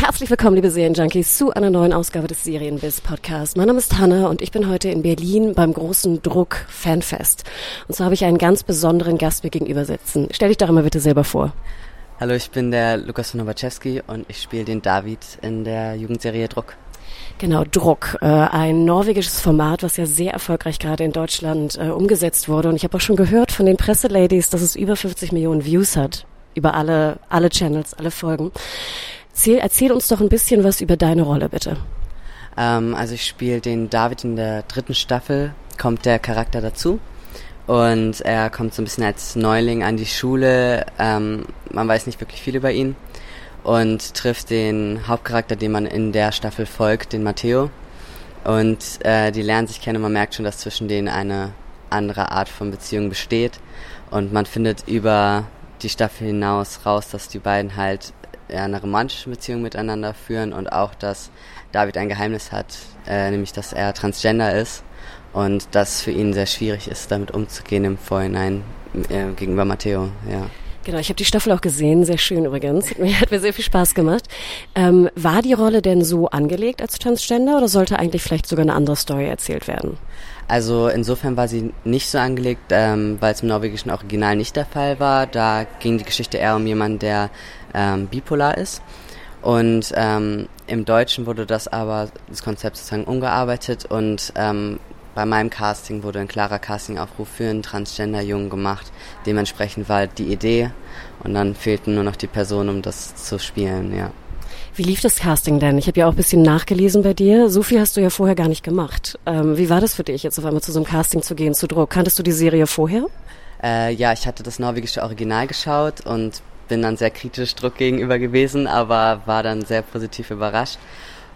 Herzlich willkommen, liebe Serienjunkies, zu einer neuen Ausgabe des Serienbiz Podcasts. Mein Name ist Hanna und ich bin heute in Berlin beim großen Druck Fanfest. Und so habe ich einen ganz besonderen Gast mir gegenüber sitzen. Stell dich doch mal bitte selber vor. Hallo, ich bin der Lukas von Nowaczewski und ich spiele den David in der Jugendserie Druck. Genau, Druck, äh, ein norwegisches Format, was ja sehr erfolgreich gerade in Deutschland äh, umgesetzt wurde. Und ich habe auch schon gehört von den Presseladies, dass es über 50 Millionen Views hat über alle, alle Channels, alle Folgen. Erzähl, erzähl uns doch ein bisschen was über deine Rolle, bitte. Ähm, also ich spiele den David in der dritten Staffel, kommt der Charakter dazu. Und er kommt so ein bisschen als Neuling an die Schule. Ähm, man weiß nicht wirklich viel über ihn. Und trifft den Hauptcharakter, dem man in der Staffel folgt, den Matteo. Und äh, die lernen sich kennen und man merkt schon, dass zwischen denen eine andere Art von Beziehung besteht. Und man findet über die Staffel hinaus raus, dass die beiden halt eine romantische Beziehung miteinander führen und auch, dass David ein Geheimnis hat, äh, nämlich dass er Transgender ist und das für ihn sehr schwierig ist, damit umzugehen im Vorhinein äh, gegenüber Matteo. Ja. Genau, ich habe die Staffel auch gesehen, sehr schön übrigens. Mir hat mir sehr viel Spaß gemacht. Ähm, war die Rolle denn so angelegt als Transgender oder sollte eigentlich vielleicht sogar eine andere Story erzählt werden? Also insofern war sie nicht so angelegt, ähm, weil es im norwegischen Original nicht der Fall war. Da ging die Geschichte eher um jemanden, der ähm, bipolar ist. Und ähm, im Deutschen wurde das aber, das Konzept sozusagen umgearbeitet und ähm, bei meinem Casting wurde ein klarer Castingaufruf für einen Transgender-Jungen gemacht. Dementsprechend war die Idee und dann fehlten nur noch die Personen, um das zu spielen, ja. Wie lief das Casting denn? Ich habe ja auch ein bisschen nachgelesen bei dir. So viel hast du ja vorher gar nicht gemacht. Ähm, wie war das für dich, jetzt auf einmal zu so einem Casting zu gehen, zu Druck? Kanntest du die Serie vorher? Äh, ja, ich hatte das norwegische Original geschaut und bin dann sehr kritisch Druck gegenüber gewesen, aber war dann sehr positiv überrascht.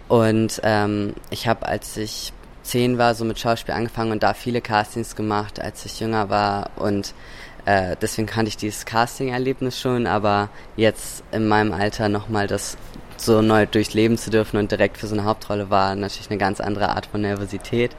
Und ähm, ich habe, als ich zehn war, so mit Schauspiel angefangen und da viele Castings gemacht, als ich jünger war und äh, deswegen kannte ich dieses Casting-Erlebnis schon, aber jetzt in meinem Alter nochmal das so neu durchleben zu dürfen und direkt für so eine Hauptrolle war natürlich eine ganz andere Art von Nervosität.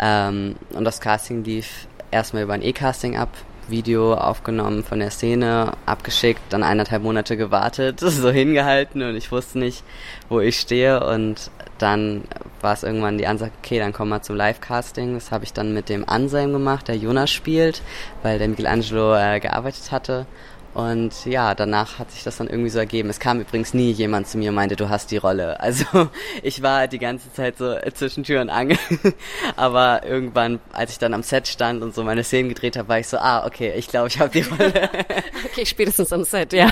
Ähm, und das Casting lief erstmal über ein E-Casting ab, Video aufgenommen von der Szene, abgeschickt, dann eineinhalb Monate gewartet, so hingehalten und ich wusste nicht, wo ich stehe und dann war es irgendwann die Ansage, okay, dann komm mal zum Live-Casting. Das habe ich dann mit dem Anselm gemacht, der Jonas spielt, weil der Michelangelo äh, gearbeitet hatte und ja, danach hat sich das dann irgendwie so ergeben. Es kam übrigens nie jemand zu mir und meinte, du hast die Rolle. Also ich war die ganze Zeit so zwischen Tür und Angel. Aber irgendwann, als ich dann am Set stand und so meine Szenen gedreht habe, war ich so, ah, okay, ich glaube, ich habe die Rolle. okay, spätestens am Set, ja.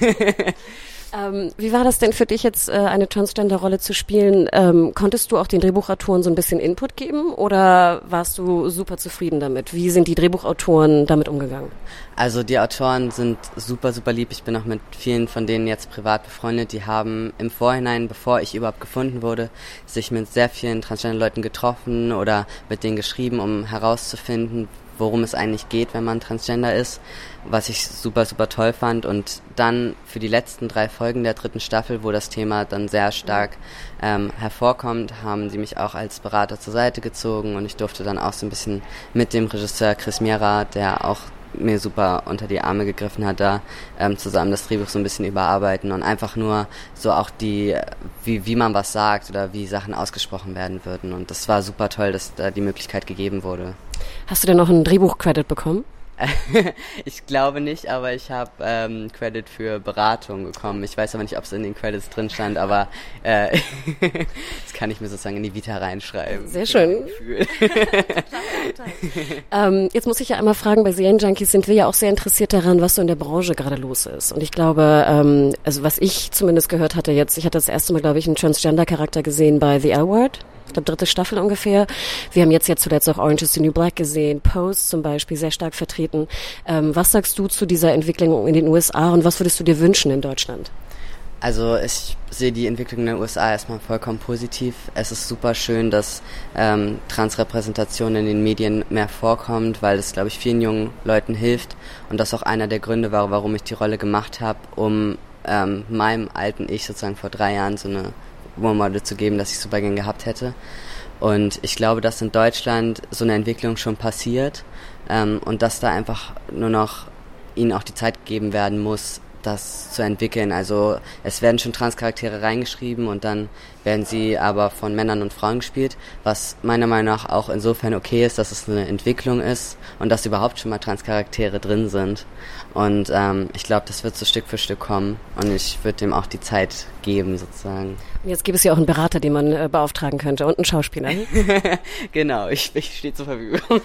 ja, ja. Ähm, wie war das denn für dich jetzt, äh, eine Transgender-Rolle zu spielen? Ähm, konntest du auch den Drehbuchautoren so ein bisschen Input geben oder warst du super zufrieden damit? Wie sind die Drehbuchautoren damit umgegangen? Also die Autoren sind super, super lieb. Ich bin auch mit vielen von denen jetzt privat befreundet. Die haben im Vorhinein, bevor ich überhaupt gefunden wurde, sich mit sehr vielen Transgender-Leuten getroffen oder mit denen geschrieben, um herauszufinden, worum es eigentlich geht, wenn man Transgender ist, was ich super, super toll fand. Und dann für die letzten drei Folgen der dritten Staffel, wo das Thema dann sehr stark ähm, hervorkommt, haben sie mich auch als Berater zur Seite gezogen und ich durfte dann auch so ein bisschen mit dem Regisseur Chris Miera, der auch mir super unter die Arme gegriffen hat, da ähm, zusammen das Drehbuch so ein bisschen überarbeiten und einfach nur so auch die, wie, wie man was sagt oder wie Sachen ausgesprochen werden würden. Und das war super toll, dass da die Möglichkeit gegeben wurde. Hast du denn noch einen Drehbuch-Credit bekommen? ich glaube nicht, aber ich habe ähm, Credit für Beratung bekommen. Ich weiß aber nicht, ob es in den Credits drin stand, aber äh, das kann ich mir sozusagen in die Vita reinschreiben. Sehr schön. ähm, jetzt muss ich ja einmal fragen, bei Serienjunkies sind wir ja auch sehr interessiert daran, was so in der Branche gerade los ist. Und ich glaube, ähm, also was ich zumindest gehört hatte jetzt, ich hatte das erste Mal, glaube ich, einen Transgender-Charakter gesehen bei The L-Word. Ich glaube, dritte Staffel ungefähr. Wir haben jetzt ja zuletzt auch Orange is the New Black gesehen, Pose zum Beispiel, sehr stark vertreten. Ähm, was sagst du zu dieser Entwicklung in den USA und was würdest du dir wünschen in Deutschland? Also ich sehe die Entwicklung in den USA erstmal vollkommen positiv. Es ist super schön, dass ähm, Transrepräsentation in den Medien mehr vorkommt, weil es, glaube ich, vielen jungen Leuten hilft. Und das auch einer der Gründe war, warum ich die Rolle gemacht habe, um ähm, meinem alten Ich sozusagen vor drei Jahren so eine Role zu geben, dass ich super gern gehabt hätte. Und ich glaube, dass in Deutschland so eine Entwicklung schon passiert ähm, und dass da einfach nur noch ihnen auch die Zeit gegeben werden muss, das zu entwickeln. Also es werden schon Transcharaktere reingeschrieben und dann werden sie aber von Männern und Frauen gespielt, was meiner Meinung nach auch insofern okay ist, dass es eine Entwicklung ist und dass überhaupt schon mal Transcharaktere drin sind. Und ähm, ich glaube, das wird so Stück für Stück kommen und ich würde dem auch die Zeit geben sozusagen. Jetzt gibt es ja auch einen Berater, den man äh, beauftragen könnte und einen Schauspieler. genau, ich, ich stehe zur Verfügung.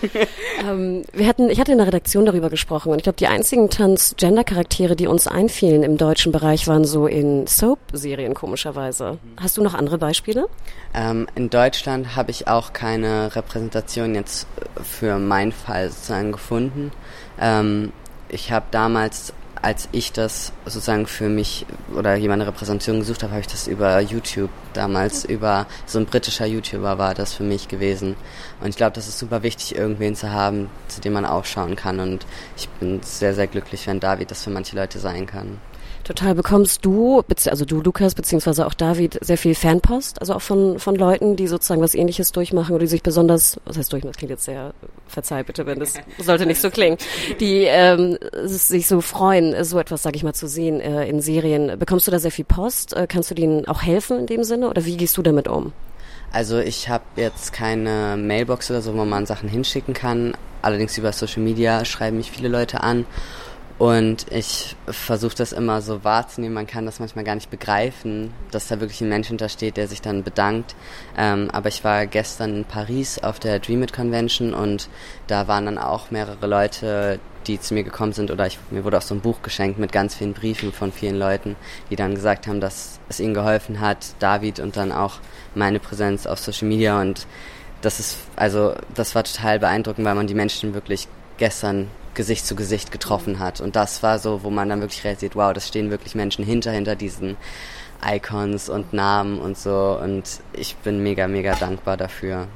ähm, wir hatten, ich hatte in der Redaktion darüber gesprochen und ich glaube, die einzigen Transgender-Charaktere, die uns einfielen im deutschen Bereich, waren so in Soap-Serien komischerweise. Hast du noch andere Beispiele? Ähm, in Deutschland habe ich auch keine Repräsentation jetzt für meinen Fall sozusagen gefunden. Ähm, ich habe damals als ich das sozusagen für mich oder jemand Repräsentation gesucht habe, habe ich das über YouTube damals, über so ein britischer YouTuber war das für mich gewesen. Und ich glaube, das ist super wichtig, irgendwen zu haben, zu dem man aufschauen kann. Und ich bin sehr, sehr glücklich, wenn David das für manche Leute sein kann. Total. Bekommst du, also du Lukas, beziehungsweise auch David, sehr viel Fanpost, also auch von, von Leuten, die sozusagen was ähnliches durchmachen oder die sich besonders, was heißt durchmachen, das klingt jetzt sehr, verzeih bitte, wenn das sollte nicht so klingen, die ähm, sich so freuen, so etwas, sag ich mal, zu sehen äh, in Serien. Bekommst du da sehr viel Post? Äh, kannst du denen auch helfen in dem Sinne oder wie gehst du damit um? Also ich habe jetzt keine Mailbox oder so, wo man Sachen hinschicken kann. Allerdings über Social Media schreiben mich viele Leute an und ich versuche das immer so wahrzunehmen. Man kann das manchmal gar nicht begreifen, dass da wirklich ein Mensch hintersteht, der sich dann bedankt. Ähm, aber ich war gestern in Paris auf der Dream It Convention und da waren dann auch mehrere Leute, die zu mir gekommen sind oder ich, mir wurde auch so ein Buch geschenkt mit ganz vielen Briefen von vielen Leuten, die dann gesagt haben, dass es ihnen geholfen hat, David und dann auch meine Präsenz auf Social Media und das ist, also das war total beeindruckend, weil man die Menschen wirklich gestern Gesicht zu Gesicht getroffen hat. Und das war so, wo man dann wirklich realisiert, wow, das stehen wirklich Menschen hinter, hinter diesen Icons und Namen und so. Und ich bin mega, mega dankbar dafür.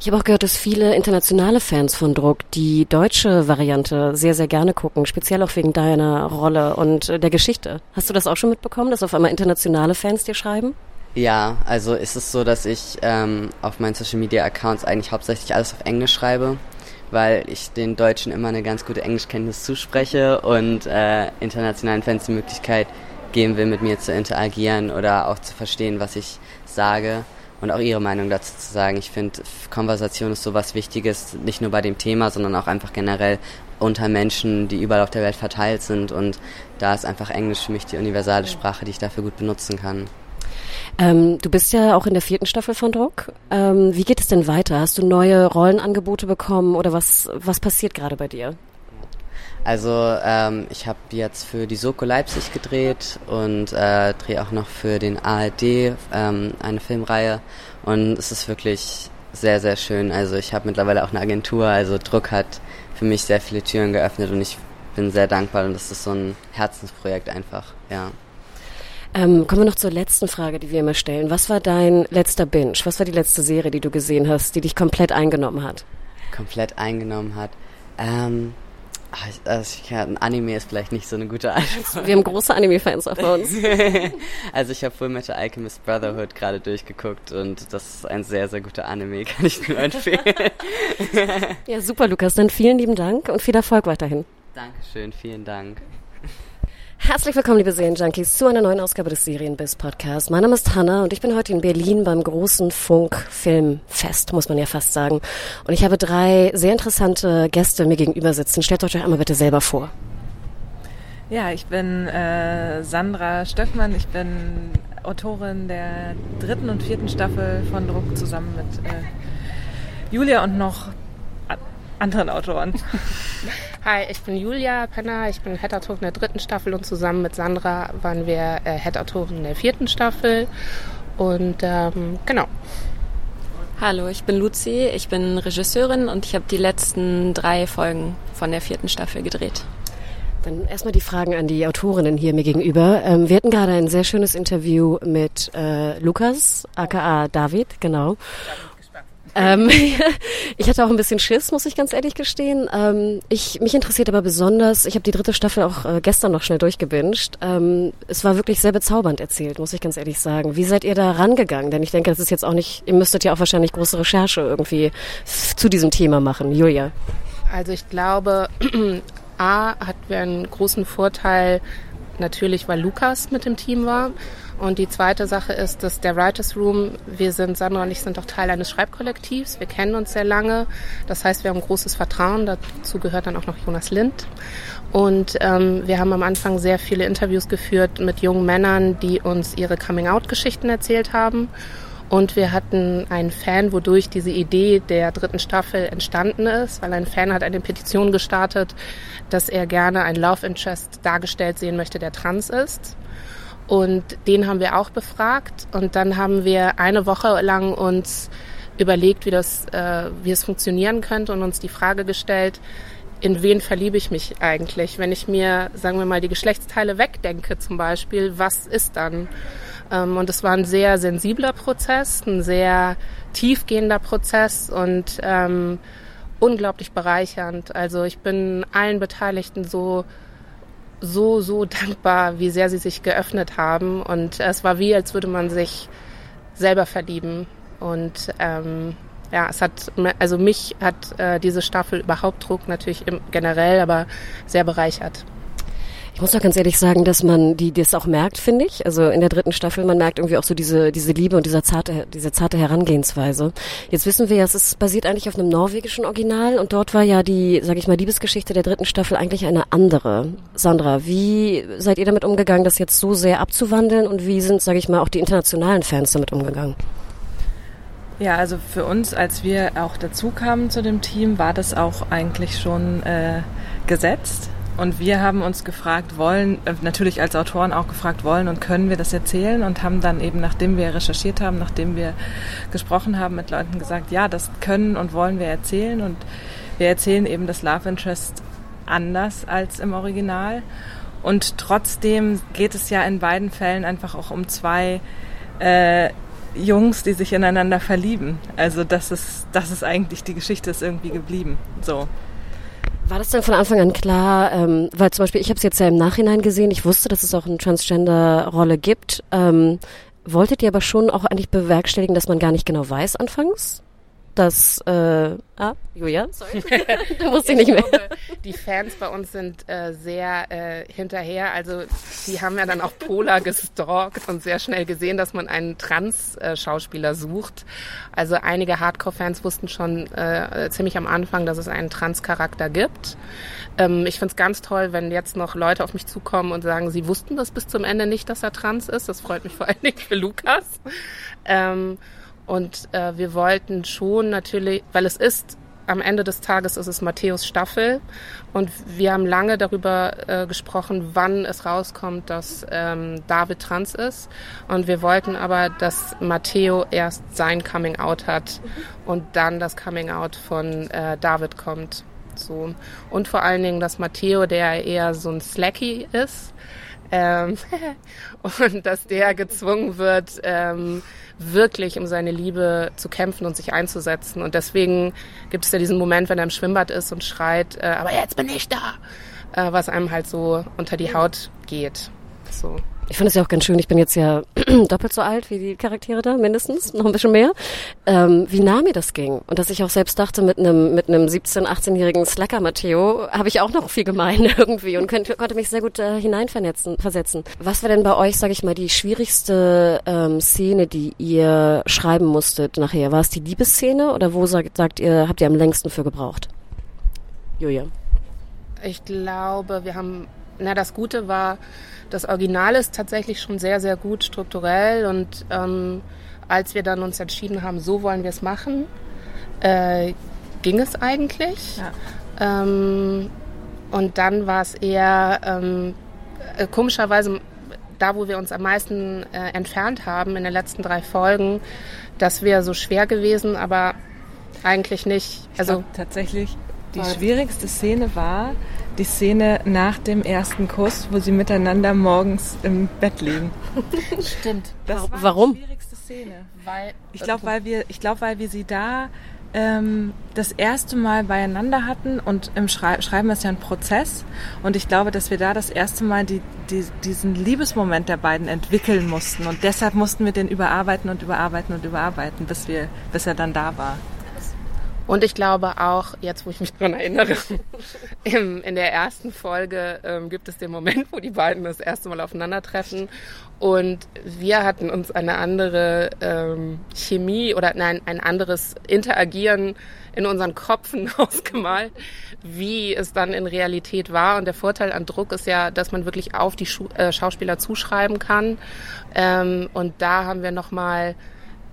Ich habe auch gehört, dass viele internationale Fans von Druck die deutsche Variante sehr, sehr gerne gucken, speziell auch wegen deiner Rolle und der Geschichte. Hast du das auch schon mitbekommen, dass auf einmal internationale Fans dir schreiben? Ja, also ist es so, dass ich ähm, auf meinen Social Media Accounts eigentlich hauptsächlich alles auf Englisch schreibe weil ich den Deutschen immer eine ganz gute Englischkenntnis zuspreche und äh, internationalen Fans die Möglichkeit geben will, mit mir zu interagieren oder auch zu verstehen, was ich sage und auch ihre Meinung dazu zu sagen. Ich finde, Konversation ist so was Wichtiges, nicht nur bei dem Thema, sondern auch einfach generell unter Menschen, die überall auf der Welt verteilt sind und da ist einfach Englisch für mich die universale Sprache, die ich dafür gut benutzen kann. Ähm, du bist ja auch in der vierten Staffel von Druck. Ähm, wie geht es denn weiter? Hast du neue Rollenangebote bekommen oder was, was passiert gerade bei dir? Also ähm, ich habe jetzt für die Soko Leipzig gedreht und äh, drehe auch noch für den ARD ähm, eine Filmreihe und es ist wirklich sehr, sehr schön. Also ich habe mittlerweile auch eine Agentur, also Druck hat für mich sehr viele Türen geöffnet und ich bin sehr dankbar und das ist so ein Herzensprojekt einfach, ja. Ähm, kommen wir noch zur letzten Frage, die wir immer stellen. Was war dein letzter Binge? Was war die letzte Serie, die du gesehen hast, die dich komplett eingenommen hat? Komplett eingenommen hat. Ähm, also ich, ein Anime ist vielleicht nicht so eine gute Antwort. Wir haben große Anime-Fans auf uns. also ich habe Full Metal Alchemist Brotherhood gerade durchgeguckt und das ist ein sehr, sehr guter Anime, kann ich nur empfehlen. ja, super, Lukas. Dann vielen lieben Dank und viel Erfolg weiterhin. Dankeschön, vielen Dank. Herzlich willkommen, liebe Serienjunkies, zu einer neuen Ausgabe des Serienbiz Podcasts. Mein Name ist Hanna und ich bin heute in Berlin beim großen Funk-Filmfest, muss man ja fast sagen. Und ich habe drei sehr interessante Gäste mir gegenüber sitzen. Stellt euch einmal bitte selber vor. Ja, ich bin äh, Sandra Stöckmann. Ich bin Autorin der dritten und vierten Staffel von Druck zusammen mit äh, Julia und noch anderen Autoren. Hi, ich bin Julia Penner, ich bin Head-Autorin der dritten Staffel und zusammen mit Sandra waren wir äh, Head-Autorin der vierten Staffel. Und ähm, genau. Hallo, ich bin Luzi, ich bin Regisseurin und ich habe die letzten drei Folgen von der vierten Staffel gedreht. Dann erstmal die Fragen an die Autorinnen hier mir gegenüber. Ähm, wir hatten gerade ein sehr schönes Interview mit äh, Lukas, aka David, genau. Ähm, ich hatte auch ein bisschen Schiss, muss ich ganz ehrlich gestehen. Ähm, ich, mich interessiert aber besonders, ich habe die dritte Staffel auch äh, gestern noch schnell durchgebinged. Ähm, es war wirklich sehr bezaubernd erzählt, muss ich ganz ehrlich sagen. Wie seid ihr da rangegangen? Denn ich denke, das ist jetzt auch nicht, ihr müsstet ja auch wahrscheinlich große Recherche irgendwie zu diesem Thema machen. Julia. Also ich glaube, A hatten wir einen großen Vorteil, natürlich, weil Lukas mit dem Team war. Und die zweite Sache ist, dass der Writers Room, wir sind, Sandra und ich sind doch Teil eines Schreibkollektivs. Wir kennen uns sehr lange. Das heißt, wir haben großes Vertrauen. Dazu gehört dann auch noch Jonas Lind. Und ähm, wir haben am Anfang sehr viele Interviews geführt mit jungen Männern, die uns ihre Coming-out-Geschichten erzählt haben. Und wir hatten einen Fan, wodurch diese Idee der dritten Staffel entstanden ist, weil ein Fan hat eine Petition gestartet, dass er gerne ein Love Interest dargestellt sehen möchte, der trans ist. Und den haben wir auch befragt. Und dann haben wir eine Woche lang uns überlegt, wie das, äh, wie es funktionieren könnte und uns die Frage gestellt, in wen verliebe ich mich eigentlich? Wenn ich mir, sagen wir mal, die Geschlechtsteile wegdenke zum Beispiel, was ist dann? Ähm, und es war ein sehr sensibler Prozess, ein sehr tiefgehender Prozess und ähm, unglaublich bereichernd. Also ich bin allen Beteiligten so so, so dankbar, wie sehr sie sich geöffnet haben. Und es war wie, als würde man sich selber verlieben. Und ähm, ja, es hat, also mich hat äh, diese Staffel überhaupt Druck natürlich im, generell, aber sehr bereichert. Muss doch ganz ehrlich sagen, dass man die das auch merkt, finde ich. Also in der dritten Staffel, man merkt irgendwie auch so diese diese Liebe und dieser zarte diese zarte Herangehensweise. Jetzt wissen wir ja, es ist basiert eigentlich auf einem norwegischen Original und dort war ja die, sage ich mal, Liebesgeschichte der dritten Staffel eigentlich eine andere. Sandra, wie seid ihr damit umgegangen, das jetzt so sehr abzuwandeln und wie sind, sage ich mal, auch die internationalen Fans damit umgegangen? Ja, also für uns, als wir auch dazu kamen zu dem Team, war das auch eigentlich schon äh, gesetzt. Und wir haben uns gefragt, wollen, äh, natürlich als Autoren auch gefragt, wollen und können wir das erzählen und haben dann eben, nachdem wir recherchiert haben, nachdem wir gesprochen haben mit Leuten gesagt, ja, das können und wollen wir erzählen und wir erzählen eben das Love Interest anders als im Original. Und trotzdem geht es ja in beiden Fällen einfach auch um zwei äh, Jungs, die sich ineinander verlieben. Also das ist, das ist eigentlich die Geschichte ist irgendwie geblieben. So. War das dann von Anfang an klar, ähm, weil zum Beispiel ich habe es jetzt ja im Nachhinein gesehen, ich wusste, dass es auch eine Transgender-Rolle gibt. Ähm, wolltet ihr aber schon auch eigentlich bewerkstelligen, dass man gar nicht genau weiß anfangs? Dass äh, ah, Julia, sorry, da wusste ich nicht mehr. Glaube, die Fans bei uns sind äh, sehr äh, hinterher. Also die haben ja dann auch Pola gestalkt und sehr schnell gesehen, dass man einen Trans-Schauspieler sucht. Also einige Hardcore-Fans wussten schon äh, ziemlich am Anfang, dass es einen Trans-Charakter gibt. Ähm, ich finde es ganz toll, wenn jetzt noch Leute auf mich zukommen und sagen, sie wussten das bis zum Ende nicht, dass er trans ist. Das freut mich vor allen Dingen für Lukas. Ähm, und äh, wir wollten schon natürlich, weil es ist, am Ende des Tages ist es Matthäus Staffel und wir haben lange darüber äh, gesprochen, wann es rauskommt, dass ähm, David trans ist. Und wir wollten aber, dass Matteo erst sein Coming Out hat und dann das Coming Out von äh, David kommt. So. Und vor allen Dingen, dass Matteo, der eher so ein Slacky ist, ähm, und dass der gezwungen wird, ähm, wirklich um seine Liebe zu kämpfen und sich einzusetzen. Und deswegen gibt es ja diesen Moment, wenn er im Schwimmbad ist und schreit, äh, aber jetzt bin ich da, äh, was einem halt so unter die Haut geht. So. Ich finde es ja auch ganz schön, ich bin jetzt ja doppelt so alt wie die Charaktere da, mindestens, noch ein bisschen mehr, ähm, wie nah mir das ging. Und dass ich auch selbst dachte, mit einem mit einem 17-, 18-jährigen Slacker Matteo habe ich auch noch viel gemein irgendwie und konnte, konnte mich sehr gut äh, hineinvernetzen, versetzen. Was war denn bei euch, sage ich mal, die schwierigste ähm, Szene, die ihr schreiben musstet nachher? War es die Liebesszene oder wo sagt, sagt ihr, habt ihr am längsten für gebraucht? Julia. Ich glaube, wir haben, na das Gute war, das Original ist tatsächlich schon sehr, sehr gut strukturell und ähm, als wir dann uns entschieden haben, so wollen wir es machen, äh, ging es eigentlich. Ja. Ähm, und dann war es eher ähm, äh, komischerweise da, wo wir uns am meisten äh, entfernt haben in den letzten drei Folgen, das wäre so schwer gewesen, aber eigentlich nicht. Also Also tatsächlich die schwierigste Szene war die Szene nach dem ersten Kuss, wo sie miteinander morgens im Bett liegen. stimmt. Das war Warum? die schwierigste Szene. Weil, Ich glaube, weil wir, ich glaube, weil wir sie da ähm, das erste Mal beieinander hatten und im Schrei Schreiben ist ja ein Prozess und ich glaube, dass wir da das erste Mal die, die, diesen Liebesmoment der beiden entwickeln mussten und deshalb mussten wir den überarbeiten und überarbeiten und überarbeiten, bis wir, bis er dann da war. Und ich glaube auch, jetzt wo ich mich daran erinnere, im, in der ersten Folge ähm, gibt es den Moment, wo die beiden das erste Mal aufeinandertreffen. Und wir hatten uns eine andere ähm, Chemie oder nein, ein anderes Interagieren in unseren Köpfen ausgemalt, wie es dann in Realität war. Und der Vorteil an Druck ist ja, dass man wirklich auf die Schu äh, Schauspieler zuschreiben kann. Ähm, und da haben wir nochmal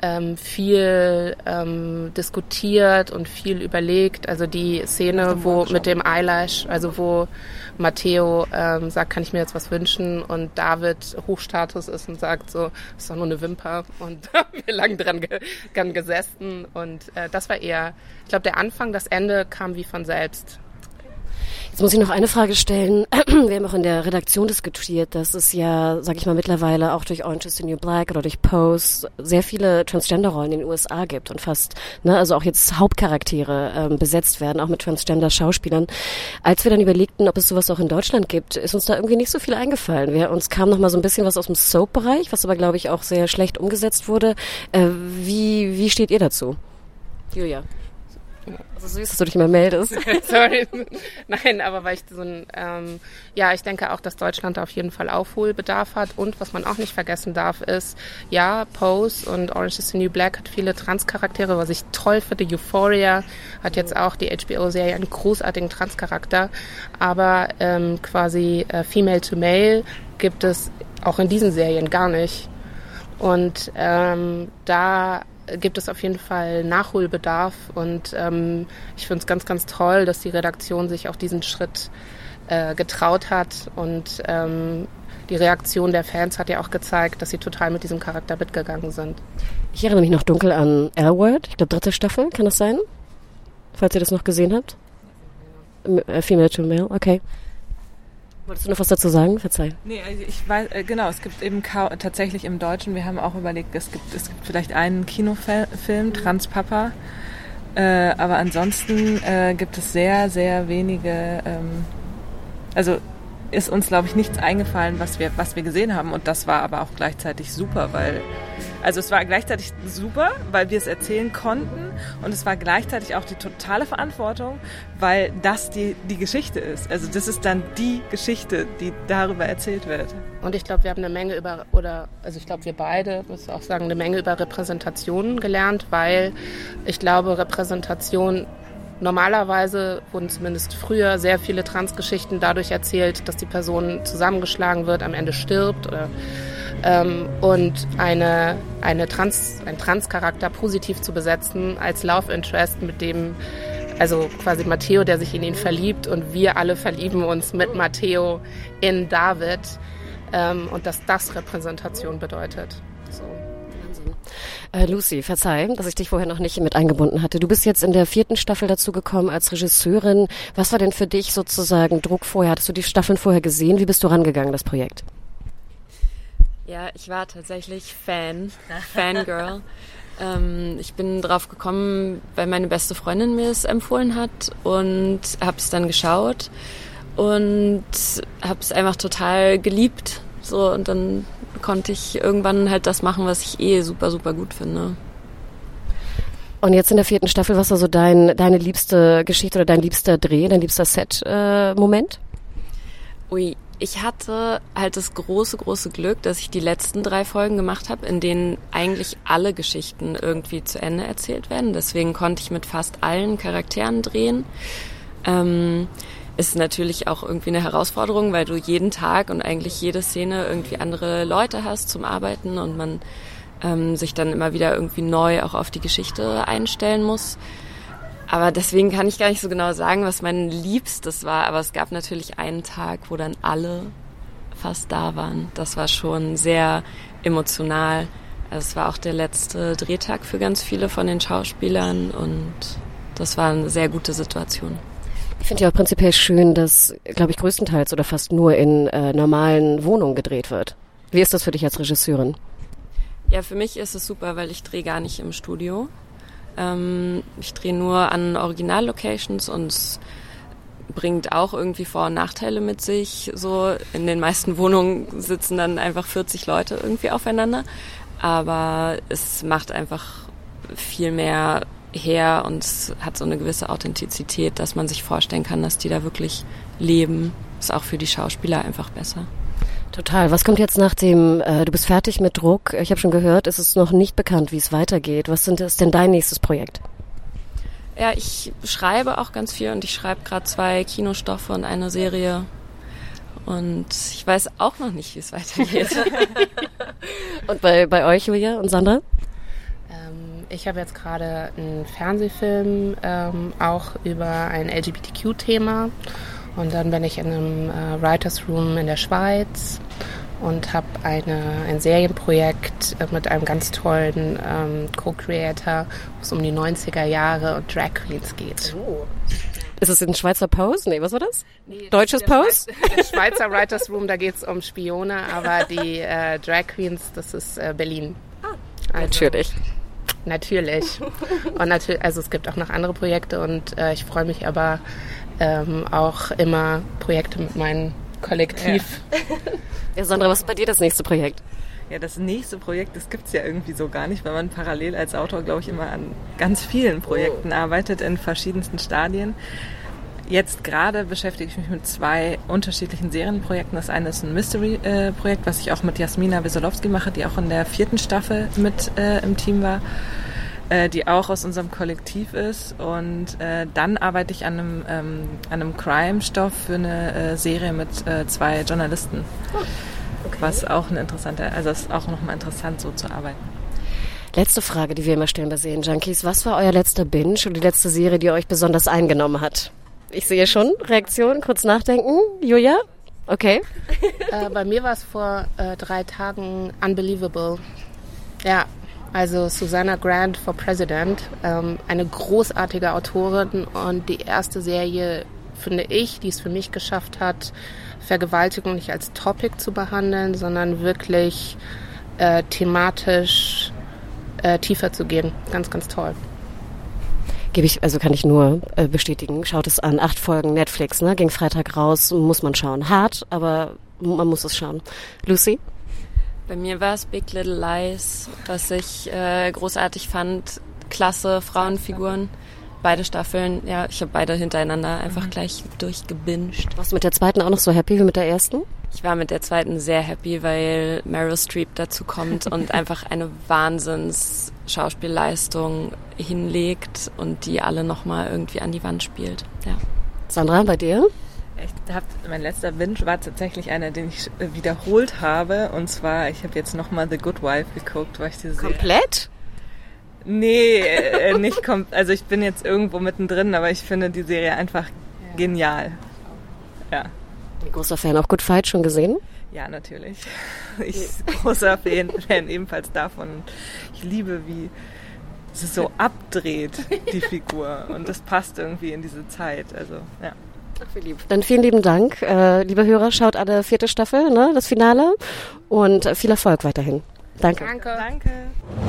ähm, viel ähm, diskutiert und viel überlegt. Also die Szene, wo mit dem Eyelash, also wo Matteo ähm, sagt, kann ich mir jetzt was wünschen und David Hochstatus ist und sagt so, ist doch nur eine Wimper und wir lang dran, ge dran gesessen und äh, das war eher, ich glaube, der Anfang, das Ende kam wie von selbst. Jetzt muss ich noch eine Frage stellen. Wir haben auch in der Redaktion diskutiert, dass es ja, sag ich mal, mittlerweile auch durch Orange is the New Black oder durch Pose sehr viele Transgender-Rollen in den USA gibt und fast, ne, also auch jetzt Hauptcharaktere ähm, besetzt werden, auch mit Transgender-Schauspielern. Als wir dann überlegten, ob es sowas auch in Deutschland gibt, ist uns da irgendwie nicht so viel eingefallen. Wir, uns kam noch mal so ein bisschen was aus dem Soap-Bereich, was aber, glaube ich, auch sehr schlecht umgesetzt wurde. Äh, wie, wie steht ihr dazu? Julia. Also süß, dass du dich immer meldest. Sorry. Nein, aber weil ich so ein, ähm, ja, ich denke auch, dass Deutschland da auf jeden Fall Aufholbedarf hat. Und was man auch nicht vergessen darf, ist, ja, Pose und Orange is the New Black hat viele Transcharaktere, was ich toll finde. Euphoria hat jetzt auch die HBO-Serie einen großartigen Transcharakter. Aber ähm, quasi äh, Female to Male gibt es auch in diesen Serien gar nicht. Und ähm, da gibt es auf jeden Fall Nachholbedarf und ähm, ich finde es ganz, ganz toll, dass die Redaktion sich auf diesen Schritt äh, getraut hat und ähm, die Reaktion der Fans hat ja auch gezeigt, dass sie total mit diesem Charakter mitgegangen sind. Ich erinnere mich noch dunkel an L-Word, ich glaube dritte Staffel, kann das sein? Falls ihr das noch gesehen habt? Äh, Female to Male, okay. Wolltest du noch was dazu sagen? Verzeih. Nee, also ich weiß, äh, genau, es gibt eben tatsächlich im Deutschen, wir haben auch überlegt, es gibt, es gibt vielleicht einen Kinofilm, Transpapa, äh, aber ansonsten äh, gibt es sehr, sehr wenige, ähm, also ist uns, glaube ich, nichts eingefallen, was wir, was wir gesehen haben und das war aber auch gleichzeitig super, weil, also es war gleichzeitig super, weil wir es erzählen konnten und es war gleichzeitig auch die totale Verantwortung, weil das die, die Geschichte ist. Also das ist dann die Geschichte, die darüber erzählt wird. Und ich glaube, wir haben eine Menge über, oder, also ich glaube, wir beide, muss auch sagen, eine Menge über Repräsentationen gelernt, weil ich glaube, Repräsentation Normalerweise wurden zumindest früher sehr viele Transgeschichten dadurch erzählt, dass die Person zusammengeschlagen wird, am Ende stirbt oder ähm, und eine, eine Trans, ein Transcharakter positiv zu besetzen als Love Interest, mit dem also quasi Matteo, der sich in ihn verliebt und wir alle verlieben uns mit Matteo in David ähm, und dass das Repräsentation bedeutet. So. Äh, Lucy, verzeih, dass ich dich vorher noch nicht mit eingebunden hatte. Du bist jetzt in der vierten Staffel dazu gekommen als Regisseurin. Was war denn für dich sozusagen Druck vorher? Hattest du die Staffeln vorher gesehen? Wie bist du rangegangen, das Projekt? Ja, ich war tatsächlich Fan, Fangirl. ähm, ich bin drauf gekommen, weil meine beste Freundin mir es empfohlen hat und habe es dann geschaut und habe es einfach total geliebt. So und dann konnte ich irgendwann halt das machen, was ich eh super super gut finde. Und jetzt in der vierten Staffel, was war so dein, deine liebste Geschichte oder dein liebster Dreh, dein liebster Set-Moment? Äh, Ui, ich hatte halt das große, große Glück, dass ich die letzten drei Folgen gemacht habe, in denen eigentlich alle Geschichten irgendwie zu Ende erzählt werden. Deswegen konnte ich mit fast allen Charakteren drehen. Ähm, ist natürlich auch irgendwie eine Herausforderung, weil du jeden Tag und eigentlich jede Szene irgendwie andere Leute hast zum Arbeiten und man ähm, sich dann immer wieder irgendwie neu auch auf die Geschichte einstellen muss. Aber deswegen kann ich gar nicht so genau sagen, was mein Liebstes war. Aber es gab natürlich einen Tag, wo dann alle fast da waren. Das war schon sehr emotional. Es war auch der letzte Drehtag für ganz viele von den Schauspielern und das war eine sehr gute Situation. Ich finde ja auch prinzipiell schön, dass, glaube ich, größtenteils oder fast nur in äh, normalen Wohnungen gedreht wird. Wie ist das für dich als Regisseurin? Ja, für mich ist es super, weil ich drehe gar nicht im Studio. Ähm, ich drehe nur an Originallocations und es bringt auch irgendwie Vor- und Nachteile mit sich. So in den meisten Wohnungen sitzen dann einfach 40 Leute irgendwie aufeinander. Aber es macht einfach viel mehr her und es hat so eine gewisse Authentizität, dass man sich vorstellen kann, dass die da wirklich leben. Ist auch für die Schauspieler einfach besser. Total. Was kommt jetzt nach dem, äh, du bist fertig mit Druck? Ich habe schon gehört, es ist noch nicht bekannt, wie es weitergeht. Was sind, ist denn dein nächstes Projekt? Ja, ich schreibe auch ganz viel und ich schreibe gerade zwei Kinostoffe und eine Serie. Und ich weiß auch noch nicht, wie es weitergeht. und bei, bei euch, Julia und Sandra? Ich habe jetzt gerade einen Fernsehfilm ähm, auch über ein LGBTQ-Thema. Und dann bin ich in einem äh, Writers Room in der Schweiz und habe ein Serienprojekt äh, mit einem ganz tollen ähm, Co-Creator, wo es um die 90er Jahre und Drag Queens geht. Oh. Ist es ein Schweizer Post? Nee, was war das? Nee, Deutsches Post? Der Schweizer Writers Room, da geht es um Spione, aber die äh, Drag Queens, das ist äh, Berlin. Ah, also, natürlich. Natürlich. Und natürlich, also es gibt auch noch andere Projekte und äh, ich freue mich aber ähm, auch immer Projekte mit meinem Kollektiv. Ja. ja, Sandra, was ist bei dir das nächste Projekt? Ja, das nächste Projekt, das gibt es ja irgendwie so gar nicht, weil man parallel als Autor, glaube ich, immer an ganz vielen Projekten oh. arbeitet, in verschiedensten Stadien. Jetzt gerade beschäftige ich mich mit zwei unterschiedlichen Serienprojekten. Das eine ist ein Mystery-Projekt, was ich auch mit Jasmina Wesolowski mache, die auch in der vierten Staffel mit äh, im Team war äh, die auch aus unserem Kollektiv ist. Und äh, dann arbeite ich an einem, ähm, an einem Crime-Stoff für eine äh, Serie mit äh, zwei Journalisten. Oh, okay. Was auch eine interessante, also ist auch nochmal interessant, so zu arbeiten. Letzte Frage, die wir immer stellen bei Serienjunkies. Was war euer letzter Binge oder die letzte Serie, die euch besonders eingenommen hat? Ich sehe schon Reaktion, kurz nachdenken. Julia? Okay. Äh, bei mir war es vor äh, drei Tagen Unbelievable. Ja, also Susanna Grant for President, ähm, eine großartige Autorin und die erste Serie, finde ich, die es für mich geschafft hat, Vergewaltigung nicht als Topic zu behandeln, sondern wirklich äh, thematisch äh, tiefer zu gehen. Ganz, ganz toll. Gebe ich, also kann ich nur äh, bestätigen. Schaut es an. Acht Folgen Netflix, ne? Ging Freitag raus, muss man schauen. Hart, aber man muss es schauen. Lucy? Bei mir war es Big Little Lies, was ich äh, großartig fand. Klasse Frauenfiguren. Beide Staffeln, ja, ich habe beide hintereinander einfach mhm. gleich durchgebinged. Warst du mit der zweiten auch noch so happy wie mit der ersten? Ich war mit der zweiten sehr happy, weil Meryl Streep dazu kommt und einfach eine Wahnsinns Schauspielleistung hinlegt und die alle nochmal irgendwie an die Wand spielt. Ja. Sandra, bei dir? Ich hab, mein letzter Binge war tatsächlich einer, den ich wiederholt habe. Und zwar, ich habe jetzt nochmal The Good Wife geguckt, weil ich diese Komplett? Nee, äh, nicht komplett. Also ich bin jetzt irgendwo mittendrin, aber ich finde die Serie einfach ja. genial. Ja. Ein großer Fan auch Good Fight schon gesehen? Ja, natürlich. Ich bin großer Fan, Fan ebenfalls davon. Ich liebe, wie es so abdreht, die Figur. Und das passt irgendwie in diese Zeit. Also, ja. Ach, wie lieb. Dann vielen lieben Dank. Äh, liebe Hörer, schaut alle vierte Staffel, ne, das Finale. Und viel Erfolg weiterhin. Danke. Danke. Danke.